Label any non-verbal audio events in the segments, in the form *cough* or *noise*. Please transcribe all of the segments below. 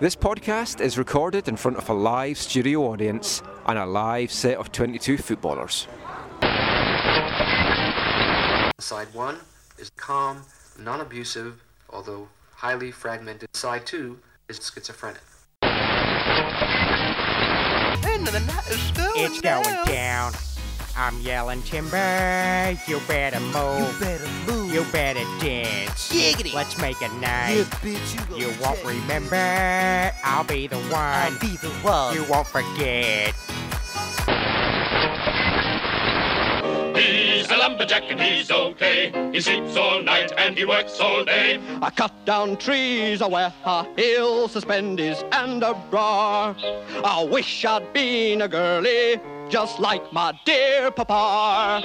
This podcast is recorded in front of a live studio audience and a live set of 22 footballers. Side 1 is calm, non abusive, although highly fragmented. Side 2 is schizophrenic. It's going down. I'm yelling timber. You better move. You better move. You better dance. Giggity. Let's make a night. Yeah, bitch, you, You won't check. remember. I'll be the one. I'll be the one. You won't forget. He's a lumberjack and he's okay. He sleeps all night and he works all day. I cut down trees where he'll suspend his underbra. I wish I'd been a girlie, just like my dear papa.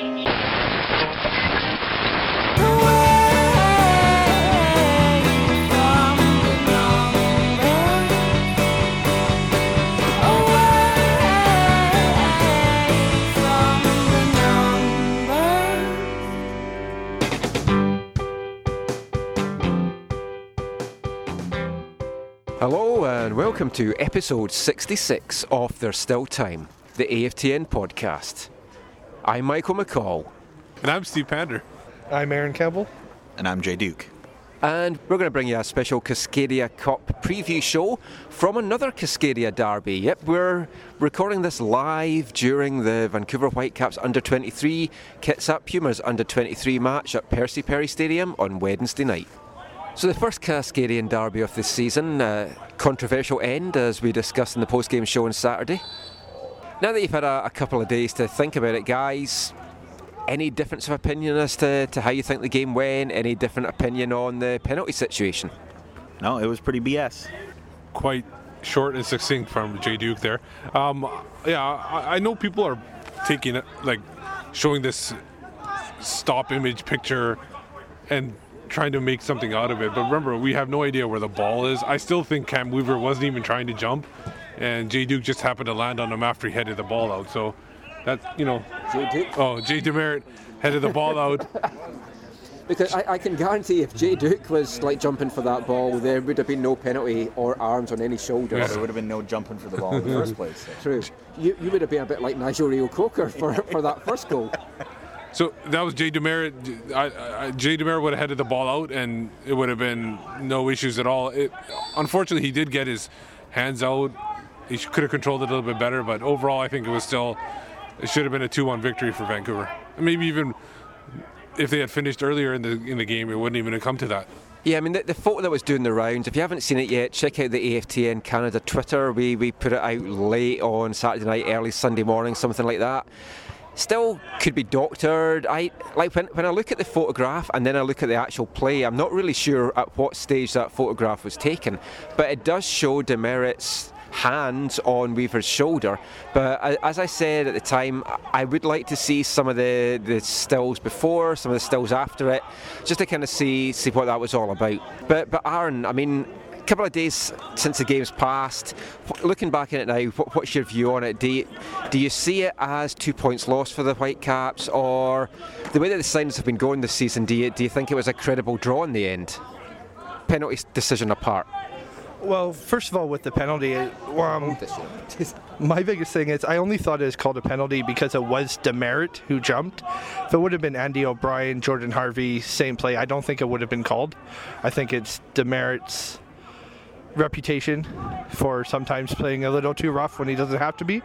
Hello and welcome to episode 66 of There's Still Time, the AFTN podcast. I'm Michael McColl And I'm Steve Pander. I'm Aaron Campbell. And I'm Jay Duke. and we're going to bring you a special Cascadia Cup preview show from another Cascadia derby. Yep, we're recording this live during the Vancouver Whitecaps under 23 Kitsap Pumas under 23 match at Percy Perry Stadium on Wednesday night. So the first Cascadian derby of this season, uh, controversial end as we discussed in the post-game show on Saturday. Now that you've had a, a couple of days to think about it, guys, any difference of opinion as to, to how you think the game went? Any different opinion on the penalty situation? No, it was pretty BS. Quite short and succinct from Jay Duke there. Um, yeah, I, I know people are taking it, like, showing this stop image picture and trying to make something out of it. But remember, we have no idea where the ball is. I still think Cam Weaver wasn't even trying to jump, and Jay Duke just happened to land on him after he headed the ball out. So that, you know, Jay Duke? oh, Jay Demerit headed the ball out. *laughs* Because I, I can guarantee if Jay Duke was like jumping for that ball, there would have been no penalty or arms on any shoulders. Yeah. There would have been no jumping for the ball in the first place. so. *laughs* True. You, you would have been a bit like Nigel Reo-Coker for, for that first goal. *laughs* So that was Jay Demerit. I, I, Jay Demerit would have headed the ball out, and it would have been no issues at all. It, unfortunately, he did get his hands out. He could have controlled it a little bit better, but overall, I think it was still. It should have been a two-one victory for Vancouver. Maybe even if they had finished earlier in the in the game, it wouldn't even have come to that. Yeah, I mean, the, the photo that was doing the rounds, if you haven't seen it yet, check out the AFTN Canada Twitter. We, we put it out late on Saturday night, early Sunday morning, something like that. Still could be doctored. I like when, when I look at the photograph and then I look at the actual play, I'm not really sure at what stage that photograph was taken, but it does show demerits hands on Weaver's shoulder. But as I said at the time, I would like to see some of the, the stills before, some of the stills after it, just to kind of see see what that was all about. But but Aaron, I mean. A couple of days since the game's passed, looking back at it now, what, what's your view on it? Do you, do you see it as two points lost for the Whitecaps, or the way that the signs have been going this season? Do you do you think it was a credible draw in the end? Penalty decision apart. Well, first of all, with the penalty, um, my biggest thing is I only thought it was called a penalty because it was Demerit who jumped. If it would have been Andy O'Brien, Jordan Harvey, same play, I don't think it would have been called. I think it's Demerit's reputation for sometimes playing a little too rough when he doesn't have to be.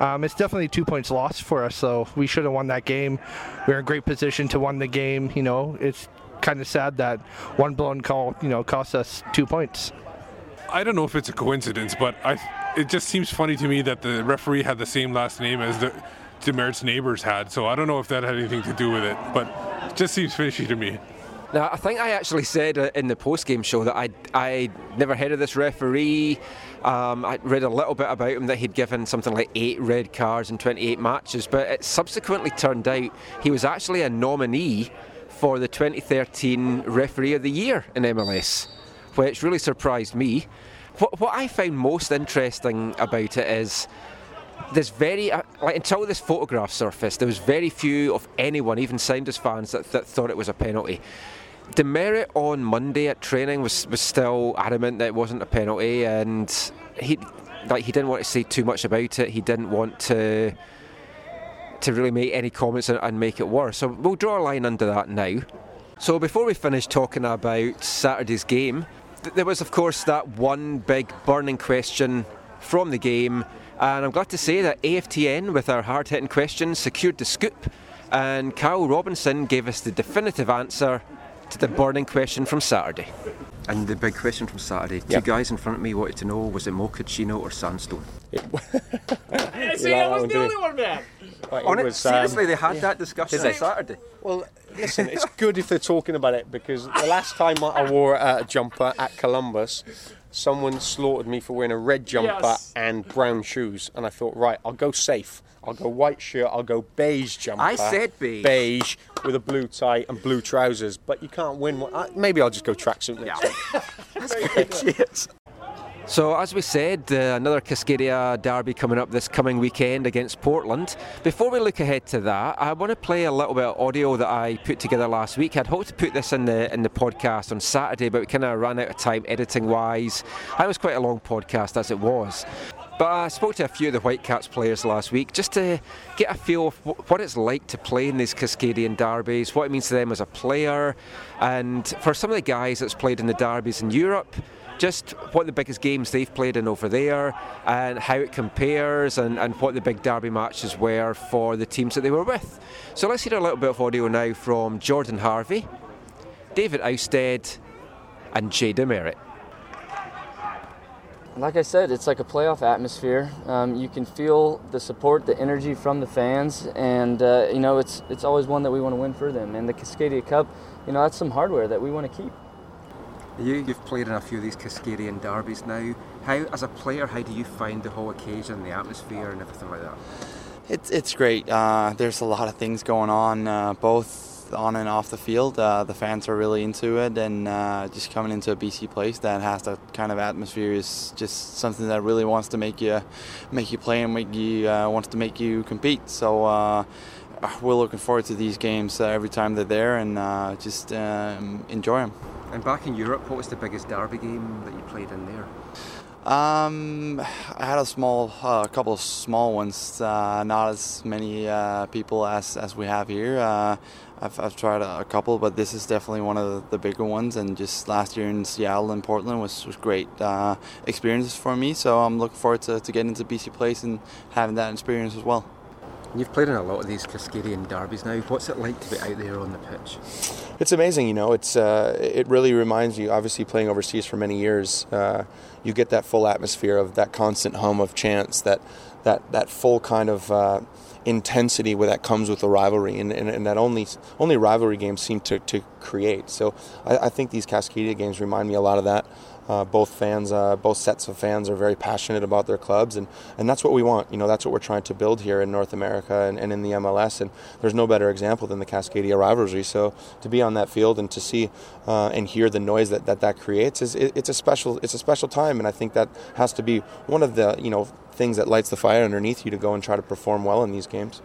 Um, it's definitely two points lost for us, so we should have won that game. We are in great position to win the game. You know, it's kind of sad that one blown call, you know, cost us two points. I don't know if it's a coincidence, but I it just seems funny to me that the referee had the same last name as the Demerit's neighbors had. So I don't know if that had anything to do with it, but it just seems fishy to me. Now, I think I actually said in the post-game show that I I never heard of this referee. Um, I read a little bit about him that he'd given something like eight red cards in 28 matches, but it subsequently turned out he was actually a nominee for the 2013 Referee of the Year in MLS, which really surprised me. What, what I found most interesting about it is there's very uh, like until this photograph surfaced, there was very few of anyone, even Sounders fans, that, that thought it was a penalty. Demerit on Monday at training was, was still adamant that it wasn't a penalty, and he like he didn't want to say too much about it. He didn't want to to really make any comments and, and make it worse. So we'll draw a line under that now. So before we finish talking about Saturday's game, there was of course that one big burning question from the game, and I'm glad to say that AFTN with our hard-hitting questions secured the scoop, and Carl Robinson gave us the definitive answer to the burning question from Saturday. And the big question from Saturday, two guys in front of me wanted to know was it mochaccino or sandstone? *laughs* *laughs* See, I was the only one, man. On it, seriously, they had that discussion on Saturday. Well, listen, it's good if they're talking about it because the last time I wore a jumper at Columbus, someone slaughtered me for wearing a red jumper Yes. and brown shoes, and I thought, right, I'll go safe. I'll go white shirt. I'll go beige jumper. I said beige. Beige with a blue tie and blue trousers. But you can't win. One. I, maybe I'll just go tracksuit next time. *laughs* *laughs* Cheers. So, as we said, uh, another Cascadia derby coming up this coming weekend against Portland. Before we look ahead to that, I want to play a little bit of audio that I put together last week. I'd hoped to put this in the in the podcast on Saturday, but we kind of ran out of time editing wise. It was quite a long podcast as it was. But I spoke to a few of the Whitecaps players last week just to get a feel of what it's like to play in these Cascadian derbies, what it means to them as a player, and for some of the guys that's played in the derbies in Europe, just what the biggest games they've played in over there and how it compares and, and what the big derby matches were for the teams that they were with. So let's hear a little bit of audio now from Jordan Harvey, David Ousted, and Jay Demerit. Like I said, it's like a playoff atmosphere. Um, you can feel the support, the energy from the fans, and uh, you know it's it's always one that we want to win for them. And the Cascadia Cup, you know, that's some hardware that we want to keep. You, you've played in a few of these Cascadian derbies now. How, as a player, how do you find the whole occasion, the atmosphere, and everything like that? It's it's great. Uh, there's a lot of things going on, uh, both on and off the field. Uh, the fans are really into it, and uh, just coming into a BC place that has that kind of atmosphere is just something that really wants to make you make you play and make you uh, wants to make you compete. So. Uh, we're looking forward to these games every time they're there, and just um, enjoy them. And back in Europe, what was the biggest derby game that you played in there? Um, I had a small, a couple of small ones. Uh, not as many uh, people as, as we have here. Uh, I've, I've tried a, a couple, but this is definitely one of the, the bigger ones. And just last year in Seattle and Portland was, was great uh, experiences for me. So I'm looking forward to, to getting into BC Place and having that experience as well. You've played in a lot of these Cascadian derbies now. What's it like to be out there on the pitch? It's amazing, you know. It's uh, it really reminds you. Obviously, playing overseas for many years, uh, you get that full atmosphere of that constant hum of chants, that that that full kind of uh, intensity where that comes with the rivalry, and, and, and that only only rivalry games seem to, to create. So I, I think these Cascadia games remind me a lot of that. Uh, both fans, uh, both sets of fans are very passionate about their clubs, and, and that's what we want. You know, that's what we're trying to build here in North America and, and in the MLS. And there's no better example than the Cascadia rivalry. So to be on that field and to see uh, and hear the noise that that, that creates is it, it's a special it's a special time, and I think that has to be one of the you know things that lights the fire underneath you to go and try to perform well in these games.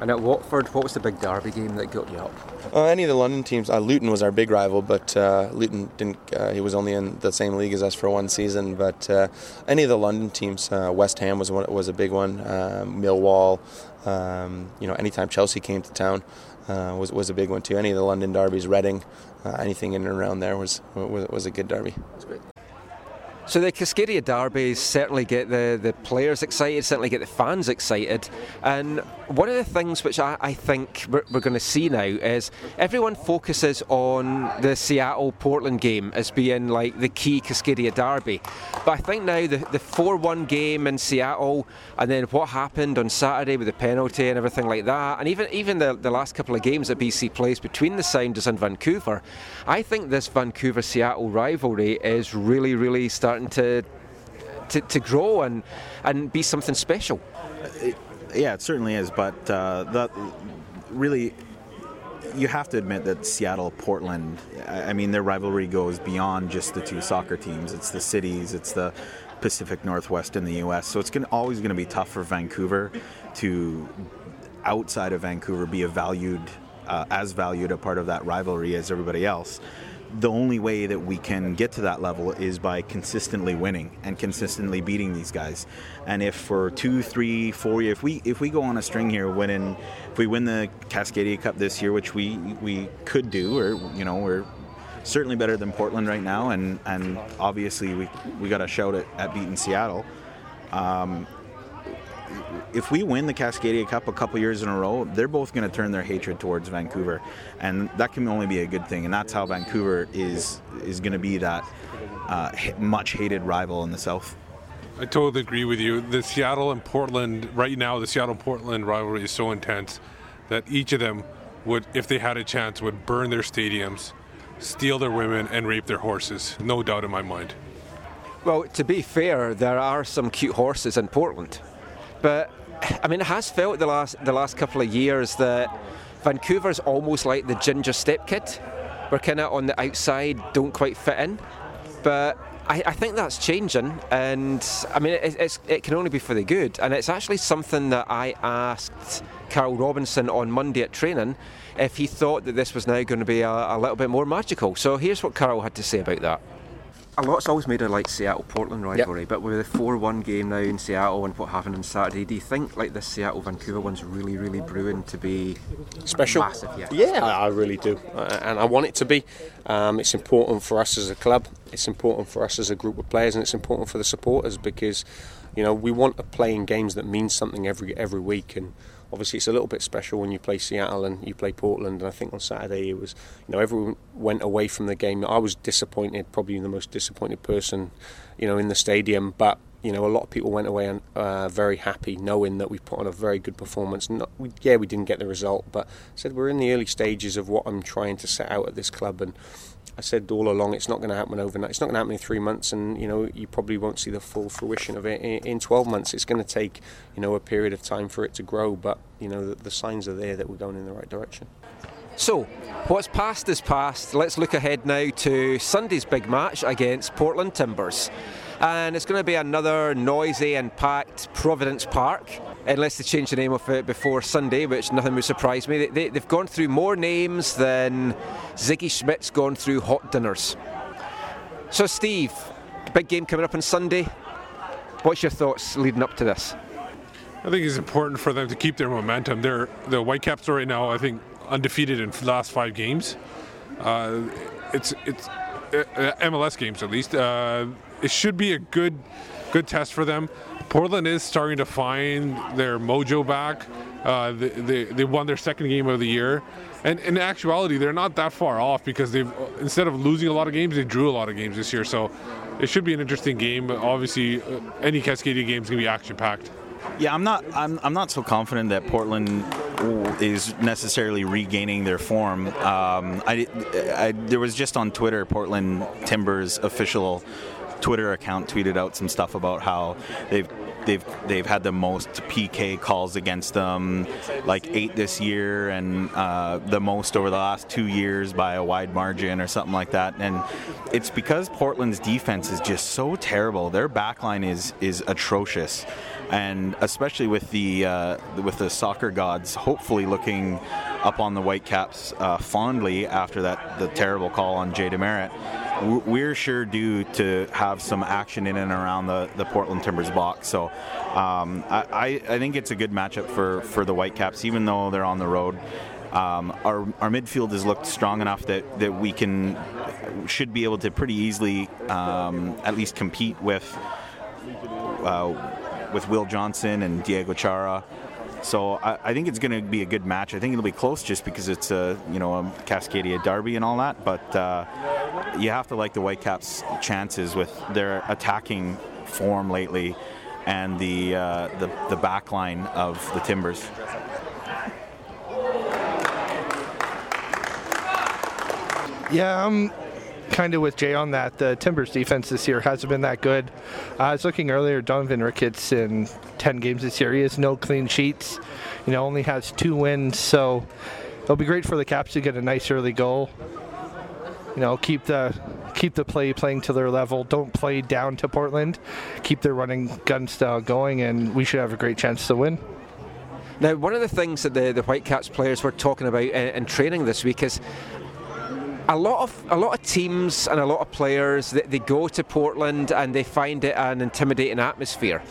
And at Watford, what was the big derby game that got you up? Uh, any of the London teams, uh, Luton was our big rival, but uh, Luton didn't. Uh, he was only in the same league as us for one season. But uh, any of the London teams, uh, West Ham was one, was a big one. Um, Millwall, um, you know, anytime Chelsea came to town uh, was was a big one too. Any of the London derbies, Reading, uh, anything in and around there was was, was a good derby. That's great. So the Cascadia derbies certainly get the, the players excited, certainly get the fans excited. And one of the things which I, I think we're, we're going to see now is everyone focuses on the Seattle Portland game as being like the key Cascadia derby. But I think now the, the 4 1 game in Seattle and then what happened on Saturday with the penalty and everything like that, and even, even the, the last couple of games that BC Place between the Sounders and Vancouver, I think this Vancouver Seattle rivalry is really, really starting to, to, to grow and, and be something special. Yeah, it certainly is. But uh, that really, you have to admit that Seattle, Portland. I I mean, their rivalry goes beyond just the two soccer teams. It's the cities. It's the Pacific Northwest in the U.S. So it's gonna, always going to be tough for Vancouver to, outside of Vancouver, be a valued uh, as valued a part of that rivalry as everybody else. The only way that we can get to that level is by consistently winning and consistently beating these guys. And if for two, three, four years, if we if we go on a string here, winning, if we win the Cascadia Cup this year, which we we could do, or you know we're certainly better than Portland right now, and and obviously we we got a shout at, at beating Seattle. Um, if we win the Cascadia Cup a couple years in a row, they're both going to turn their hatred towards Vancouver, and that can only be a good thing. And that's how Vancouver is is going to be that uh, much hated rival in the South. I totally agree with you. The Seattle and Portland, right now, the Seattle Portland rivalry is so intense that each of them would, if they had a chance, would burn their stadiums, steal their women, and rape their horses. No doubt in my mind. Well, to be fair, there are some cute horses in Portland, but I mean, it has felt the last the last couple of years that Vancouver's almost like the ginger step kid. We're kind of on the outside, don't quite fit in, but I, I think that's changing, and I mean, it, it can only be for the good. And it's actually something that I asked Carl Robinson on Monday at training if he thought that this was now going to be a, a little bit more magical. So here's what Carl had to say about that. A lot's always made of like Seattle Portland rivalry, but with the 4 1 game now in Seattle and what happened on Saturday, do you think like this Seattle Vancouver one's really, really brewing to be special. massive? Yeah. Yeah, I really do, and I want it to be. Um, it's important for us as a club. It's important for us as a group of players, and it's important for the supporters because, you know, we want to play in games that mean something every every week. And obviously, it's a little bit special when you play Seattle and you play Portland. And I think on Saturday it was, you know, everyone went away from the game. I was disappointed, probably the most disappointed person, you know, in the stadium, but you know, a lot of people went away and uh, very happy, knowing that we put on a very good performance. Not, we, yeah, we didn't get the result, but I said we're in the early stages of what I'm trying to set out at this club, and I said all along it's not going to happen overnight. It's not going to happen in three months, and you know, you probably won't see the full fruition of it in, in 12 months. It's going to take, you know, a period of time for it to grow, but you know, the, the signs are there that we're going in the right direction. So, what's past is past. Let's look ahead now to Sunday's big match against Portland Timbers. And it's going to be another noisy and packed Providence Park, unless they change the name of it before Sunday, which nothing would surprise me. They, have gone through more names than Ziggy Schmidt's gone through hot dinners. So, Steve, big game coming up on Sunday. What's your thoughts leading up to this? I think it's important for them to keep their momentum. They're the Whitecaps are right now, I think, undefeated in the last five games. Uh, it's it's uh, MLS games at least. Uh, it should be a good good test for them. Portland is starting to find their mojo back. Uh, they, they, they won their second game of the year, and in actuality, they're not that far off because they've instead of losing a lot of games, they drew a lot of games this year. So it should be an interesting game. Obviously, uh, any Cascadia game is going to be action packed. Yeah, I'm not. I'm, I'm not so confident that Portland is necessarily regaining their form. Um, I, I, there was just on Twitter, Portland Timbers official Twitter account tweeted out some stuff about how they've they've they've had the most PK calls against them, like eight this year, and uh, the most over the last two years by a wide margin or something like that. And it's because Portland's defense is just so terrible. Their backline is is atrocious, and especially with the uh, with the soccer gods, hopefully looking up on the Whitecaps uh, fondly after that the terrible call on Jay Demerit we're sure due to have some action in and around the, the Portland Timbers box. So um, I, I think it's a good matchup for, for the Whitecaps, even though they're on the road. Um, our, our midfield has looked strong enough that, that we can should be able to pretty easily um, at least compete with uh, with Will Johnson and Diego Chara. So I, I think it's going to be a good match. I think it'll be close just because it's a you know a Cascadia derby and all that. But uh, you have to like the Whitecaps' chances with their attacking form lately and the uh, the, the back line of the Timbers. Yeah, I'm kind of with Jay on that. The Timbers defense this year hasn't been that good. Uh, I was looking earlier, Donovan Ricketts in 10 games this year, he has no clean sheets. You know, only has two wins, so it'll be great for the Caps to get a nice early goal. You know, keep the keep the play playing to their level. Don't play down to Portland. Keep their running gun style going, and we should have a great chance to win. Now, one of the things that the, the Whitecaps players were talking about in, in training this week is a lot of a lot of teams and a lot of players they, they go to Portland and they find it an intimidating atmosphere.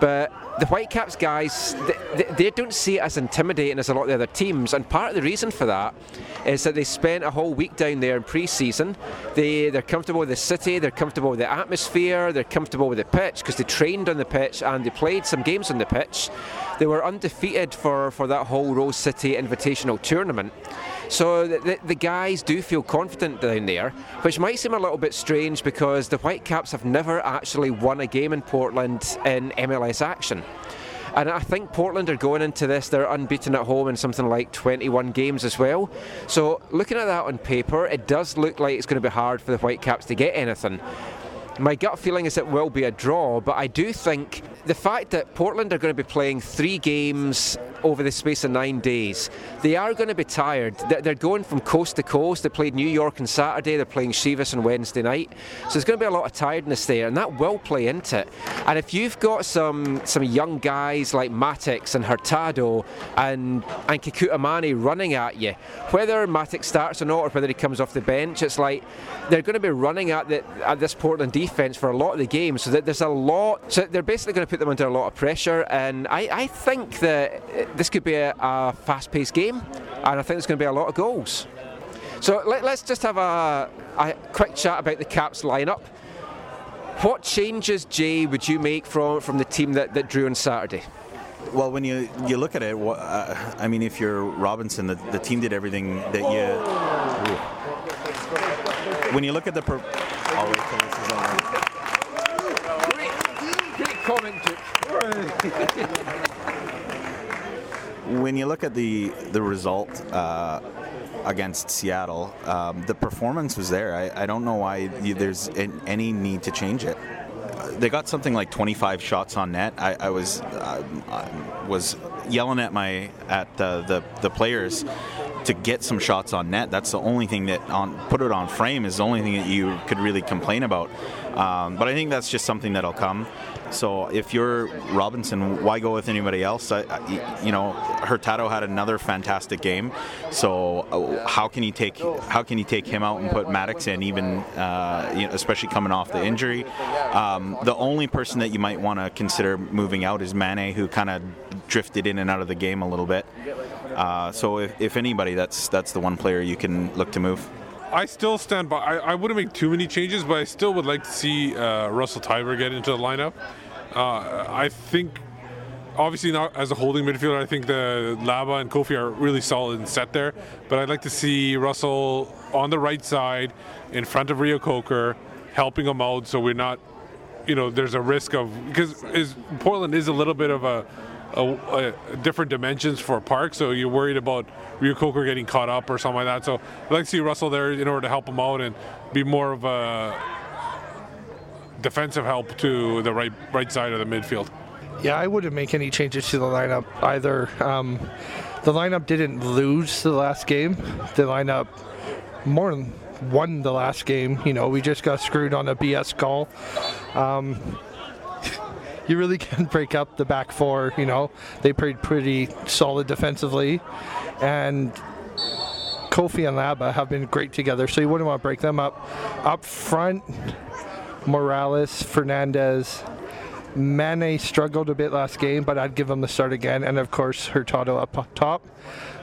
But the Whitecaps guys, they, they, don't see it as intimidating as a lot of the other teams, and part of the reason for that is that they spent a whole week down there in pre-season. They they're comfortable with the city, they're comfortable with the atmosphere, they're comfortable with the pitch because they trained on the pitch and they played some games on the pitch. They were undefeated for for that whole Rose City Invitational tournament. So the, the, guys do feel confident down there, which might seem a little bit strange because the Whitecaps have never actually won a game in Portland in MLS action. And I think Portland are going into this, they're unbeaten at home in something like 21 games as well. So looking at that on paper, it does look like it's going to be hard for the Whitecaps to get anything. My gut feeling is it will be a draw, but I do think the fact that Portland are going to be playing three games over the space of nine days. They are going to be tired. They're going from coast to coast. They played New York on Saturday. They're playing Chivas on Wednesday night. So there's going to be a lot of tiredness there, and that will play into it. And if you've got some some young guys like Mattocks and Hurtado and and Kekuta Manneh running at you, whether Mattocks starts or not, or whether he comes off the bench, it's like they're going to be running at, the, at this Portland defence for a lot of the game. So that there's a lot. So they're basically going to put them under a lot of pressure. And I, I think that this could be a, a fast-paced game, and I think there's going to be a lot of goals. So let, us just have a, a quick chat about the Caps lineup. What changes, Jay, would you make from from the team that, that drew on Saturday? Well, when you you look at it, uh, I mean, if you're Robinson, the, the team did everything that you. When you look at the. Per- Great, *laughs* great when you look at the the result uh, against Seattle, um, the performance was there. I, I don't know why you, there's any need to change it. They got something like 25 shots on net. I, I was uh, was yelling at my at the, the the players to get some shots on net. That's the only thing that on put it on frame is the only thing that you could really complain about. Um, but I think that's just something that'll come. So if you're Robinson, why go with anybody else? I, I, you know, Hurtado had another fantastic game. So uh, how can you take how can you take him out and put Mattocks in, even uh, you know, especially coming off the injury? Um, the only person that you might want to consider moving out is Manneh, who kind of drifted in and out of the game a little bit. Uh, so if, if anybody, that's that's the one player you can look to move. I still stand by. I, I, wouldn't make too many changes, but I still would like to see uh, Russell Teibert get into the lineup. Uh, I think, obviously, not as a holding midfielder, I think the Laba and Koffie are really solid and set there. But I'd like to see Russell on the right side in front of Reo-Coker, helping him out so we're not, you know, there's a risk of. Because is, Portland is a little bit of a a, a, different dimensions for a park, so you're worried about Reo-Coker getting caught up or something like that. So I'd like to see Russell there in order to help him out and be more of a defensive help to the right right side of the midfield. Yeah, I wouldn't make any changes to the lineup either. Um, the lineup didn't lose the last game. The lineup more than won the last game. You know, we just got screwed on a BS call. Um, you really can *laughs* break up the back four. You know, they played pretty solid defensively, and Koffie and Laba have been great together. So you wouldn't want to break them up. Up front, Morales, Fernandez. Manneh struggled a bit last game, but I'd give him the start again. And of course, Hurtado up top.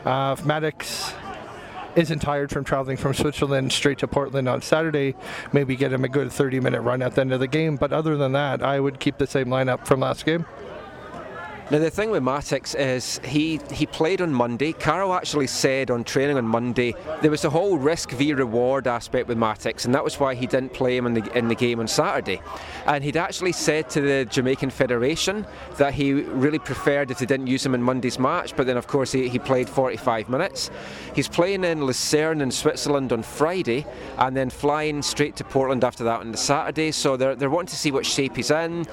Uh, Mattocks isn't tired from traveling from Switzerland straight to Portland on Saturday, maybe get him a good 30 minute run at the end of the game. But other than that, I would keep the same lineup from last game. Now the thing with Mattocks is he he played on Monday. Carl actually said on training on Monday there was a whole risk v reward aspect with Mattocks, and that was why he didn't play him in the in the game on Saturday. And he'd actually said to the Jamaican Federation that he really preferred if they didn't use him in Monday's match, but then of course he, he played 45 minutes. He's playing in Lucerne in Switzerland on Friday, and then flying straight to Portland after that on the Saturday. So they're they're wanting to see what shape he's in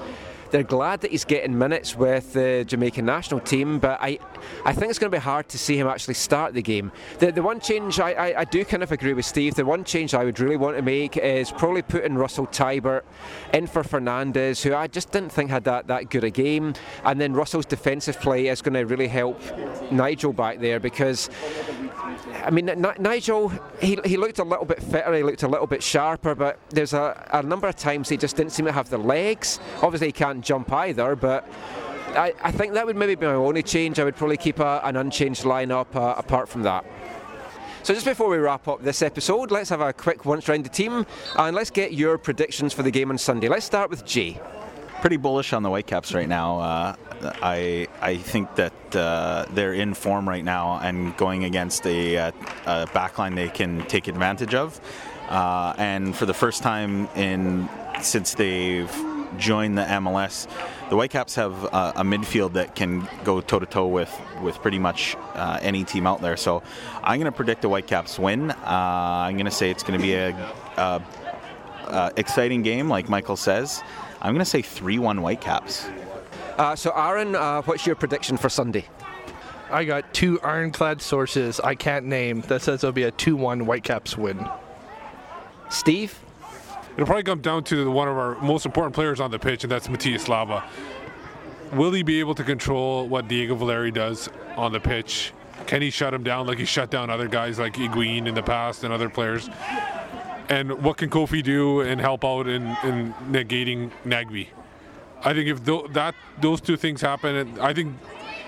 They're glad that he's getting minutes with the Jamaican national team, but I, I think it's going to be hard to see him actually start the game. The, the one change I, I, I do kind of agree with Steve. The one change I would really want to make is probably putting Russell Teibert in for Fernandez, who I just didn't think had that, that good a game. And then Russell's defensive play is going to really help Nigel back there because I mean, N- Nigel, he, he looked a little bit fitter, he looked a little bit sharper, but there's a, a number of times he just didn't seem to have the legs. Obviously, he can't jump either, but I, I think that would maybe be my only change. I would probably keep a, an unchanged lineup uh, apart from that. So just before we wrap up this episode, let's have a quick once round the team and let's get your predictions for the game on Sunday. Let's start with Jay. Pretty bullish on the Whitecaps right now. Uh, I I think that uh, they're in form right now and going against a, uh, a backline they can take advantage of. Uh, and for the first time in since they've joined the MLS, the Whitecaps have a, a midfield that can go toe to toe with with pretty much uh, any team out there. So I'm going to predict the Whitecaps win. Uh, I'm going to say it's going to be a, a, a exciting game, like Michael says. I'm going to say 3-1 Whitecaps. Uh, so, Aaron, uh, what's your prediction for Sunday? I got two ironclad sources I can't name that says it'll be a 2 1 Whitecaps win. Steve? It'll probably come down to one of our most important players on the pitch, and that's Matias Laba. Will he be able to control what Diego Valeri does on the pitch? Can he shut him down like he shut down other guys like Higuain in the past and other players? And what can Koffie do and help out in, in negating Nagbe? I think if th- that those two things happen, I think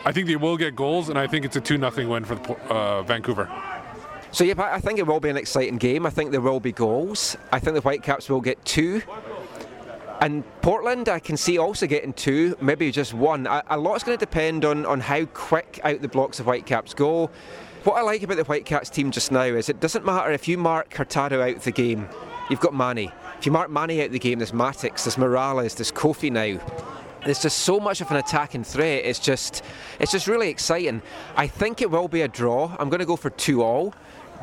I think they will get goals, and I think it's a two nothing win for uh, Vancouver. So yeah, I think it will be an exciting game. I think there will be goals. I think the Whitecaps will get two. And Portland, I can see also getting two, maybe just one. A, a lot's going to depend on, on how quick out the blocks of Whitecaps go. What I like about the Whitecaps team just now is it doesn't matter if you mark Hurtado out of the game, you've got Manneh. If you mark Manneh out of the game, there's Mattocks, there's Morales, there's Koffie now. There's just so much of an attacking threat. It's just, it's just really exciting. I think it will be a draw. I'm going to go for two all.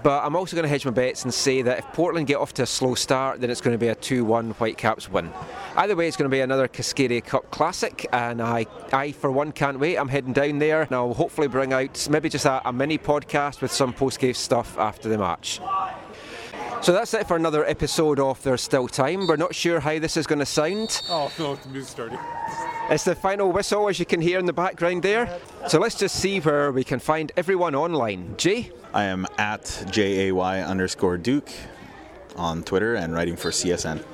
But I'm also going to hedge my bets and say that if Portland get off to a slow start, then it's going to be a 2 1 Whitecaps win. Either way, it's going to be another Cascadia Cup Classic, and I, I for one, can't wait. I'm heading down there, and I'll hopefully bring out maybe just a, a mini podcast with some post game stuff after the match. So that's it for another episode of There's Still Time. We're not sure how this is going to sound. Oh, *laughs* no, the music starting. It's the final whistle, as you can hear in the background there. So let's just see where we can find everyone online. Jay? I am at J A Y underscore Duke on Twitter and writing for CSN.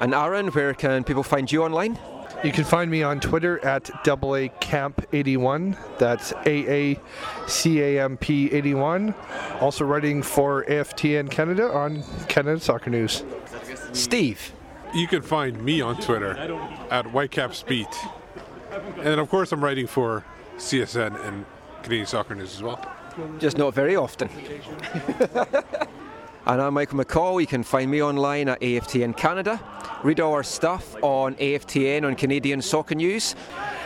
And Aaron, where can people find you online? You can find me on Twitter at AA Camp 81. That's A A C A M P 81. Also writing for AFTN Canada on Canada Soccer News. Steve. You can find me on Twitter at WhitecapsBeat. And of course, I'm writing for CSN and Canadian Soccer News as well. Just not very often. *laughs* and I'm Michael McColl. You can find me online at AFTN Canada. Read all our stuff on AFTN on Canadian Soccer News.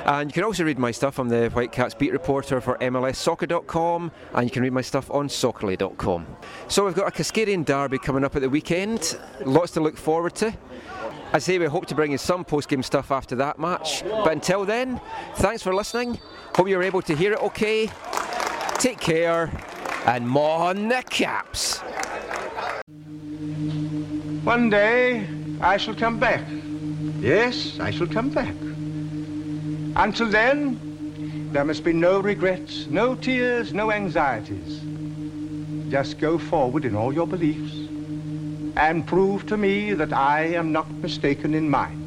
And you can also read my stuff. I'm the Whitecaps beat reporter for MLSsoccer.com, and you can read my stuff on Soccerly.com. So we've got a Cascadian derby coming up at the weekend. Lots to look forward to. I say we hope to bring you some post-game stuff after that match. But until then, thanks for listening. Hope you're able to hear it okay. Take care, and mon the caps. One day I shall come back. Yes, I shall come back. Until then, there must be no regrets, no tears, no anxieties. Just go forward in all your beliefs and prove to me that I am not mistaken in mine.